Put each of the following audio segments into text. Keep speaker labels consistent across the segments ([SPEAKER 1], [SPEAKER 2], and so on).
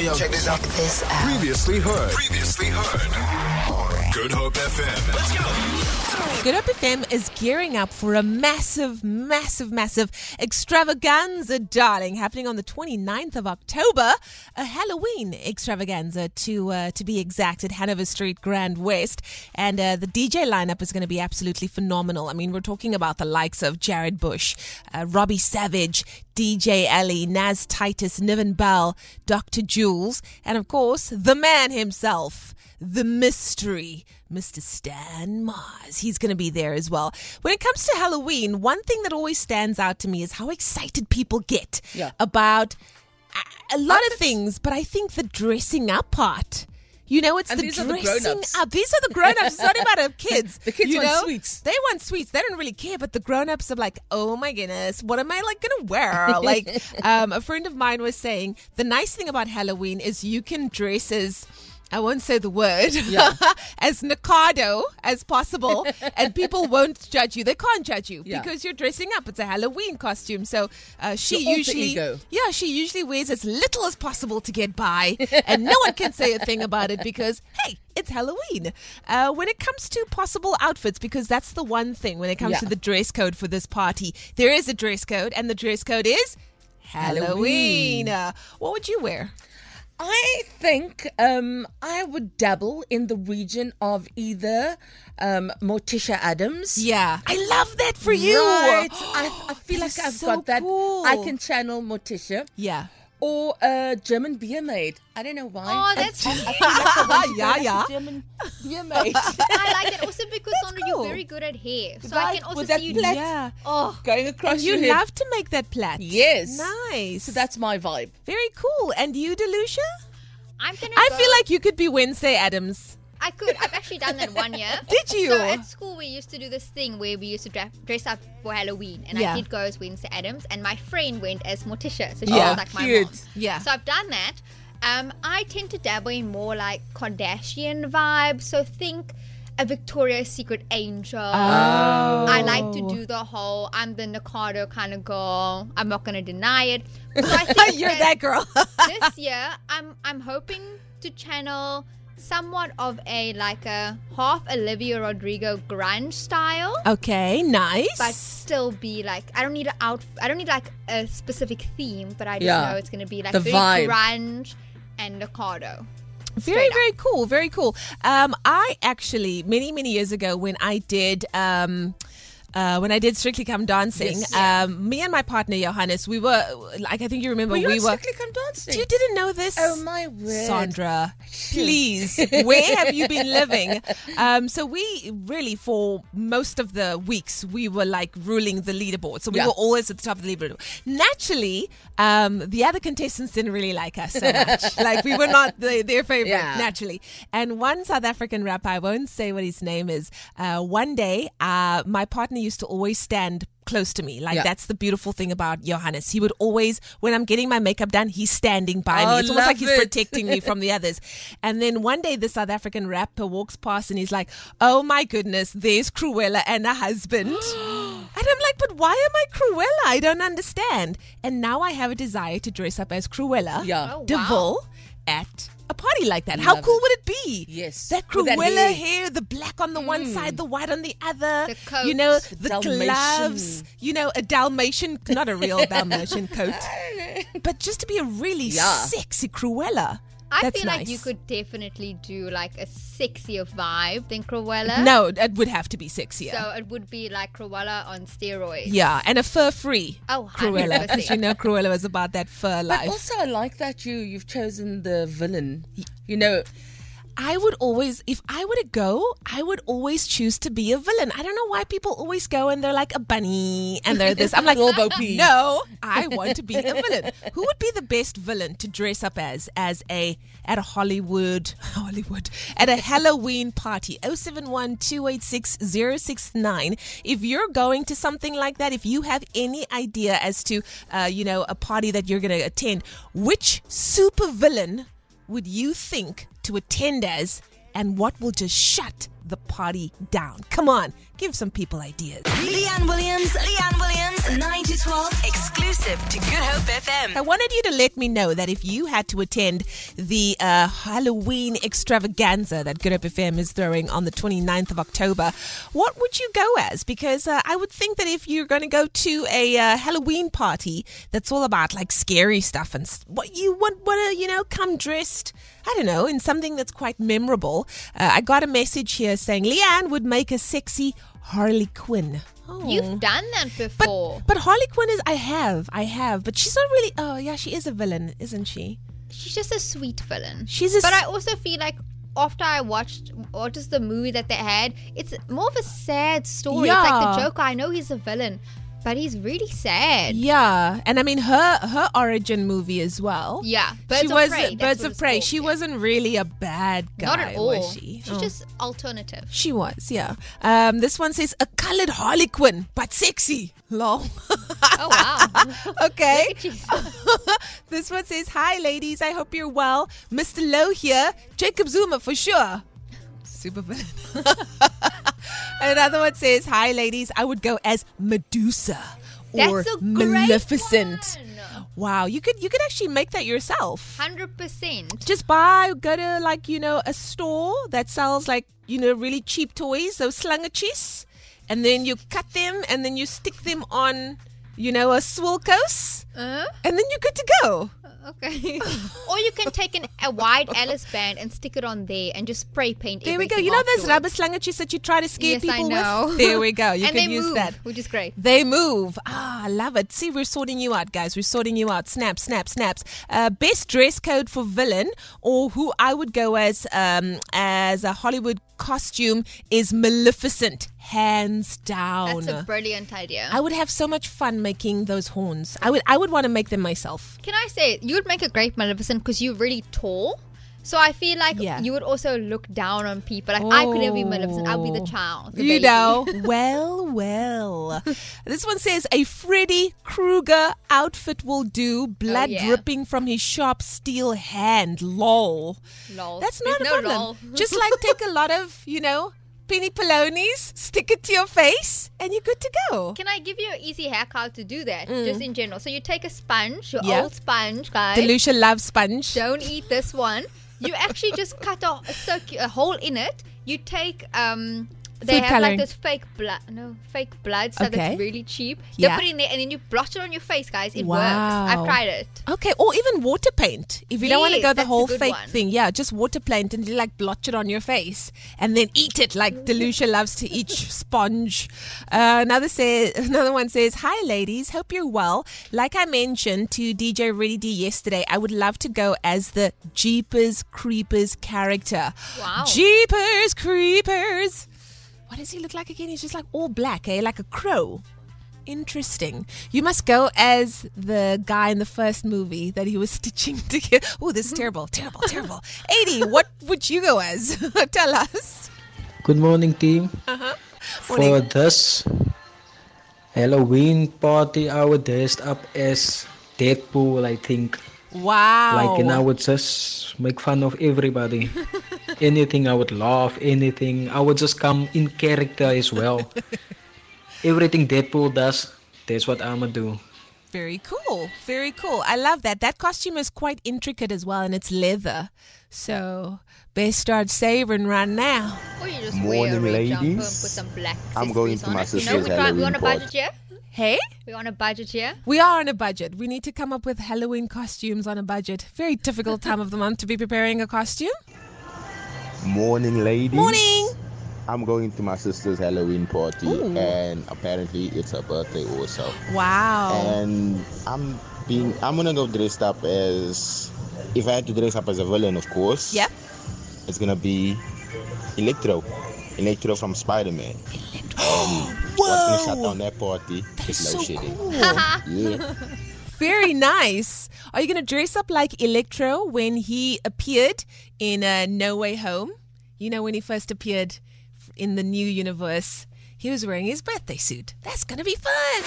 [SPEAKER 1] yo, yo.
[SPEAKER 2] Check this out.
[SPEAKER 3] This out.
[SPEAKER 4] Previously heard. Previously heard. Good Hope FM. Let's go.
[SPEAKER 5] Good Hope FM is gearing up for a massive, massive, massive extravaganza, darling, happening on the 29th of October. A Halloween extravaganza, to uh, to be exact, at Hanover Street Grand West. And uh, the DJ lineup is going to be absolutely phenomenal. I mean, we're talking about the likes of Jared Bush, uh, Robbie Savage, DJ Ellie, Naz Titus, Niven Bell, Dr. Jules, and of course, the man himself the mystery, Mr. Stan Mars. He's going to be there as well. When it comes to Halloween, one thing that always stands out to me is how excited people get
[SPEAKER 6] Yeah.
[SPEAKER 5] about a, a lot of things, but I think the dressing up part. You know, it's
[SPEAKER 6] And
[SPEAKER 5] the
[SPEAKER 6] are the
[SPEAKER 5] dressing up. These are the grown-ups. It's not about our kids.
[SPEAKER 6] The kids
[SPEAKER 5] you
[SPEAKER 6] want
[SPEAKER 5] know?
[SPEAKER 6] sweets.
[SPEAKER 5] They want sweets. They don't really care. But the grown-ups are like, oh my goodness, what am I like gonna wear? like, um, a friend of mine was saying, the nice thing about Halloween is you can dress as I won't say the word
[SPEAKER 6] Yeah.
[SPEAKER 5] as Nakado as possible, and people won't judge you. They can't judge you
[SPEAKER 6] Yeah.
[SPEAKER 5] because you're dressing up. It's a Halloween costume, so uh, she usually, yeah, she usually wears as little as possible to get by, and no one can say a thing about it because hey, it's Halloween. Uh, when it comes to possible outfits, because that's the one thing when it comes
[SPEAKER 6] Yeah.
[SPEAKER 5] to the dress code for this party, there is a dress code, and the dress code is Halloween.
[SPEAKER 6] Halloween.
[SPEAKER 5] Uh, what would you wear?
[SPEAKER 6] I think um, I would dabble in the region of either um, Morticia Addams.
[SPEAKER 5] Yeah, I love that for you.
[SPEAKER 6] Right. I, I feel like I've
[SPEAKER 5] so
[SPEAKER 6] got that.
[SPEAKER 5] cool.
[SPEAKER 6] I can channel Morticia.
[SPEAKER 5] Yeah.
[SPEAKER 6] Or a German beer maid. I don't know why.
[SPEAKER 7] Oh, that's
[SPEAKER 6] I. I like I go
[SPEAKER 5] Yeah, yeah.
[SPEAKER 6] German beer maid.
[SPEAKER 7] I like that also because Sandra,
[SPEAKER 5] cool.
[SPEAKER 7] You're very good at hair. So I can also
[SPEAKER 6] with that
[SPEAKER 7] see you.
[SPEAKER 6] plait.
[SPEAKER 5] Yeah.
[SPEAKER 7] Oh,
[SPEAKER 6] Going across
[SPEAKER 5] You
[SPEAKER 6] your head.
[SPEAKER 5] love to make that plait.
[SPEAKER 6] Yes.
[SPEAKER 5] Nice.
[SPEAKER 6] So that's my vibe.
[SPEAKER 5] very cool. And you, Delucia?
[SPEAKER 7] I'm gonna.
[SPEAKER 5] I
[SPEAKER 7] go-
[SPEAKER 5] feel like you could be Wednesday Addams.
[SPEAKER 7] I could. I've actually done that one year.
[SPEAKER 5] Did you?
[SPEAKER 7] So at school we used to do this thing where we used to dra- dress up for Halloween, and
[SPEAKER 5] Yeah.
[SPEAKER 7] I did go as Wednesday Addams, and my friend went as Morticia, so she
[SPEAKER 5] Yeah.
[SPEAKER 7] was like my
[SPEAKER 6] Cute.
[SPEAKER 7] mom.
[SPEAKER 5] Yeah.
[SPEAKER 7] So I've done that. Um, I tend to dabble in more like Kardashian vibes. So think a Victoria's Secret angel.
[SPEAKER 5] Oh.
[SPEAKER 7] I like to do the whole I'm the Nakado kind of girl. I'm not gonna deny it. So I think
[SPEAKER 5] You're that girl.
[SPEAKER 7] this year I'm I'm hoping to channel somewhat of a like a half Olivia Rodrigo grunge style.
[SPEAKER 5] okay, nice.
[SPEAKER 7] But still be like I don't need an out I don't need like a specific theme, but I just
[SPEAKER 6] Yeah.
[SPEAKER 7] know it's gonna be like
[SPEAKER 6] The
[SPEAKER 7] very
[SPEAKER 6] vibe.
[SPEAKER 7] grunge and Nakado.
[SPEAKER 5] Very, very cool. Very cool. Um, I actually many, many years ago when I did. Um, uh, when I did Strictly Come Dancing,
[SPEAKER 6] Yes.
[SPEAKER 5] um, me and my partner Johannes, we were like I think you remember
[SPEAKER 6] Were
[SPEAKER 5] we were.
[SPEAKER 6] Strictly Come Dancing?
[SPEAKER 5] You didn't know this?
[SPEAKER 6] Oh my word.
[SPEAKER 5] Sandra, please, where have you been living? Um, so we really, for most of the weeks, we were like ruling the leaderboard. So we
[SPEAKER 6] Yeah.
[SPEAKER 5] were always at the top of the leaderboard. Naturally, um, the other contestants didn't really like us so much. like we were not the, their favorite,
[SPEAKER 6] Yeah.
[SPEAKER 5] naturally. And one South African rapper, I won't say what his name is. Uh, one day, uh, my partner used to always stand close to me. Like
[SPEAKER 6] Yeah.
[SPEAKER 5] that's the beautiful thing about Johannes. He would always, when I'm getting my makeup done, he's standing by
[SPEAKER 6] Oh,
[SPEAKER 5] me. It's almost like
[SPEAKER 6] love
[SPEAKER 5] he's
[SPEAKER 6] it.
[SPEAKER 5] protecting me from the others. And then one day, the South African rapper walks past and he's like, "Oh my goodness, there's Cruella and her husband." and I'm like, "But why am I Cruella? I don't understand." And now I have a desire to dress up as Cruella
[SPEAKER 6] Yeah.
[SPEAKER 7] Oh, wow.
[SPEAKER 5] Deville at a party like that. How cool
[SPEAKER 6] it.
[SPEAKER 5] would it be?
[SPEAKER 6] Yes.
[SPEAKER 5] that Cruella hair.
[SPEAKER 6] hair.
[SPEAKER 5] the black on the one hmm. side, the white on the other.
[SPEAKER 7] The coat.
[SPEAKER 5] You know,
[SPEAKER 6] The
[SPEAKER 5] the
[SPEAKER 6] Dalmatian.
[SPEAKER 5] gloves. You know, a Dalmatian, not a real Dalmatian coat, but just to be a really
[SPEAKER 6] Yeah.
[SPEAKER 5] sexy Cruella.
[SPEAKER 7] I
[SPEAKER 5] That's
[SPEAKER 7] feel like you could definitely do like a sexier vibe than Cruella.
[SPEAKER 5] No, it would have to be sexier.
[SPEAKER 7] So it would be like Cruella on steroids.
[SPEAKER 5] yeah, and a fur-free
[SPEAKER 7] Oh,
[SPEAKER 5] Cruella,
[SPEAKER 7] 100%.
[SPEAKER 5] because you know Cruella was about that fur life.
[SPEAKER 6] But also, I like that you you've chosen the villain. You know,
[SPEAKER 5] I would always, if I were to go, I would always choose to be a villain. I don't know why people always go and they're like a bunny and they're this. I'm like, no, I want to be a villain. Who would be the best villain to dress up as, as a, at a Hollywood, Hollywood, at a Halloween party? 071 286 069. If you're going to something like that, if you have any idea as to, uh, you know, a party that you're going to attend, which super villain would you think to attend as and what will just shut the party down. Come on, give some people ideas.
[SPEAKER 1] Leigh-Anne Williams, Leigh-Anne Williams, 9 to 12, exclusive to Good Hope FM.
[SPEAKER 5] I wanted you to let me know that if you had to attend the uh, Halloween extravaganza that Good Hope FM is throwing on the 29th of October, what would you go as? Because uh, I would think that if you're going to go to a uh, Halloween party that's all about like scary stuff and what you want, want to, you know, come dressed. I don't know, in something that's quite memorable. Uh, I got a message here saying Leigh-Anne would make a sexy Harley Quinn. Oh.
[SPEAKER 7] You've done that before.
[SPEAKER 5] But Harley Quinn is I have, I have, but she's not really. Oh yeah, she is a villain, isn't she?
[SPEAKER 7] She's just a sweet villain.
[SPEAKER 5] She's a
[SPEAKER 7] But I also feel like after I watched what is the movie that they had, it's more of a sad story. It's like the Joker. I know he's a villain, but he's really sad.
[SPEAKER 5] Yeah, and I mean her her origin movie as well.
[SPEAKER 7] Yeah, Birds
[SPEAKER 5] she
[SPEAKER 7] of
[SPEAKER 5] was
[SPEAKER 7] Prey.
[SPEAKER 5] Birds of Prey.
[SPEAKER 7] called,
[SPEAKER 5] She wasn't really a bad guy,
[SPEAKER 7] Not at all.
[SPEAKER 5] was she?
[SPEAKER 7] She's
[SPEAKER 5] Oh.
[SPEAKER 7] just alternative.
[SPEAKER 5] She was, yeah. Um, this one says a colored harlequin, but sexy. Lol.
[SPEAKER 7] Oh wow.
[SPEAKER 5] okay.
[SPEAKER 7] Look at you.
[SPEAKER 5] this one says, "Hi, ladies. I hope you're well. Mr. Low here. Jacob Zuma for sure. Super villain." Another one says, "Hi, ladies. I would go as Medusa or
[SPEAKER 7] That's a great
[SPEAKER 5] Maleficent." Wow, you could you could actually make that yourself.
[SPEAKER 7] Hundred percent.
[SPEAKER 5] Just buy, go to like you know a store that sells like you know really cheap toys, those slangetjies, and then you cut them and then you stick them on you know a swilkos,
[SPEAKER 7] Uh,
[SPEAKER 5] and then you're good to go.
[SPEAKER 7] Okay. or you can take an, a wide Alice band and stick it on there and just spray paint.
[SPEAKER 5] There we go. You know those rubber slangetjies that you try to scare
[SPEAKER 7] Yes, I
[SPEAKER 5] people
[SPEAKER 7] know.
[SPEAKER 5] with? There we go. You
[SPEAKER 7] and
[SPEAKER 5] can
[SPEAKER 7] they
[SPEAKER 5] use
[SPEAKER 7] move,
[SPEAKER 5] that.
[SPEAKER 7] which is great.
[SPEAKER 5] They move. Ah, I love it. See, we're sorting you out, guys. We're sorting you out. Snap, snap, snaps. Uh, best dress code for villain, or who I would go as um, as a Hollywood costume is Maleficent, hands down.
[SPEAKER 7] That's a brilliant idea.
[SPEAKER 5] I would have so much fun making those horns. I would. I would want to make them myself.
[SPEAKER 7] Can I say you would make a great Maleficent because you're really tall. So I feel like
[SPEAKER 5] Yeah.
[SPEAKER 7] you would also look down on people. Like I could never be Maleficent. I'll be the
[SPEAKER 5] Oh.
[SPEAKER 7] child. the
[SPEAKER 5] You
[SPEAKER 7] baby.
[SPEAKER 5] know, well, well. This one says a Freddy Krueger outfit will do. Blood
[SPEAKER 7] Oh, yeah.
[SPEAKER 5] dripping from his sharp steel hand. Lol.
[SPEAKER 7] Lol.
[SPEAKER 5] That's
[SPEAKER 7] There's
[SPEAKER 5] not a
[SPEAKER 7] no
[SPEAKER 5] problem.
[SPEAKER 7] lol.
[SPEAKER 5] Just like take a lot of, you know, penny polonies, stick it to your face, and you're good to go.
[SPEAKER 7] Can I give you an easy hack how to do that? Just in general. So you take a sponge, your
[SPEAKER 5] Mm. Yeah.
[SPEAKER 7] old sponge, guys.
[SPEAKER 5] Delucia loves sponge.
[SPEAKER 7] Don't eat this one. You actually just cut a, a, circu- a hole in it. You take um. They
[SPEAKER 5] Food
[SPEAKER 7] have
[SPEAKER 5] coloring.
[SPEAKER 7] like this fake blood, no fake blood stuff
[SPEAKER 5] Okay.
[SPEAKER 7] that's really cheap. You
[SPEAKER 5] Yeah.
[SPEAKER 7] put it in there and then you blotch it on your face, guys. It works. I've tried it.
[SPEAKER 5] Okay, or even water paint. If you don't want to go the whole fake
[SPEAKER 7] one.
[SPEAKER 5] thing, yeah, just water paint and you like blotch it on your face and then eat it like Delucia loves to eat sponge. Uh, another says, another one says, "Hi ladies, hope you're well. Like I mentioned to DJ Ready D yesterday, I would love to go as the Jeepers Creepers character.
[SPEAKER 7] Wow.
[SPEAKER 5] Jeepers Creepers. What does he look like again? He's just like all black, eh? Like a crow. Interesting. You must go as the guy in the first movie that he was stitching together. Oh, this is terrible, terrible, terrible. 80, what would you go as? Tell us.
[SPEAKER 2] Good morning, team. For
[SPEAKER 5] Morning.
[SPEAKER 2] this Halloween party, I would dress up as Deadpool, I think.
[SPEAKER 5] Wow.
[SPEAKER 2] Like, and I would just make fun of everybody. anything, I would laugh, anything. I would just come in character as well. Everything Deadpool does, that's what I'ma do.
[SPEAKER 5] Very cool. Very cool. I love that. That costume is quite intricate as well, and it's leather. So, best start saving right now.
[SPEAKER 7] Or you just wear a
[SPEAKER 3] Morning,
[SPEAKER 7] red jumper and put
[SPEAKER 3] ladies.
[SPEAKER 7] some black
[SPEAKER 3] I'm going to
[SPEAKER 7] on
[SPEAKER 3] my
[SPEAKER 7] it. You know,
[SPEAKER 3] sister's
[SPEAKER 7] we try, we on a budget
[SPEAKER 3] party.
[SPEAKER 7] here.
[SPEAKER 5] Hey?
[SPEAKER 7] We're on a budget here.
[SPEAKER 5] We are on a budget. We need to come up with Halloween costumes on a budget. Very difficult time of the month to be preparing a costume.
[SPEAKER 3] Morning, ladies.
[SPEAKER 5] Morning.
[SPEAKER 3] I'm going to my sister's Halloween party,
[SPEAKER 5] Ooh.
[SPEAKER 3] and apparently it's her birthday also.
[SPEAKER 5] Wow.
[SPEAKER 3] And I'm being, I'm gonna go dressed up as, if I had to dress up as a villain, of course.
[SPEAKER 5] Yep.
[SPEAKER 3] It's gonna be Electro, Electro from Spider-Man. Um, what's gonna shut down that party is
[SPEAKER 5] so cool.
[SPEAKER 3] Yeah.
[SPEAKER 5] Very nice. Are you going to dress up like Electro when he appeared in uh, No Way Home? You know, when he first appeared in the new universe, he was wearing his birthday suit. That's going to be fun.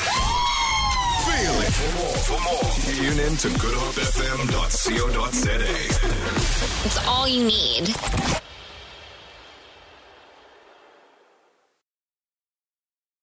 [SPEAKER 4] Feel it. For more, for more, tune in to goodhopefm.co.za.
[SPEAKER 1] It's all you need.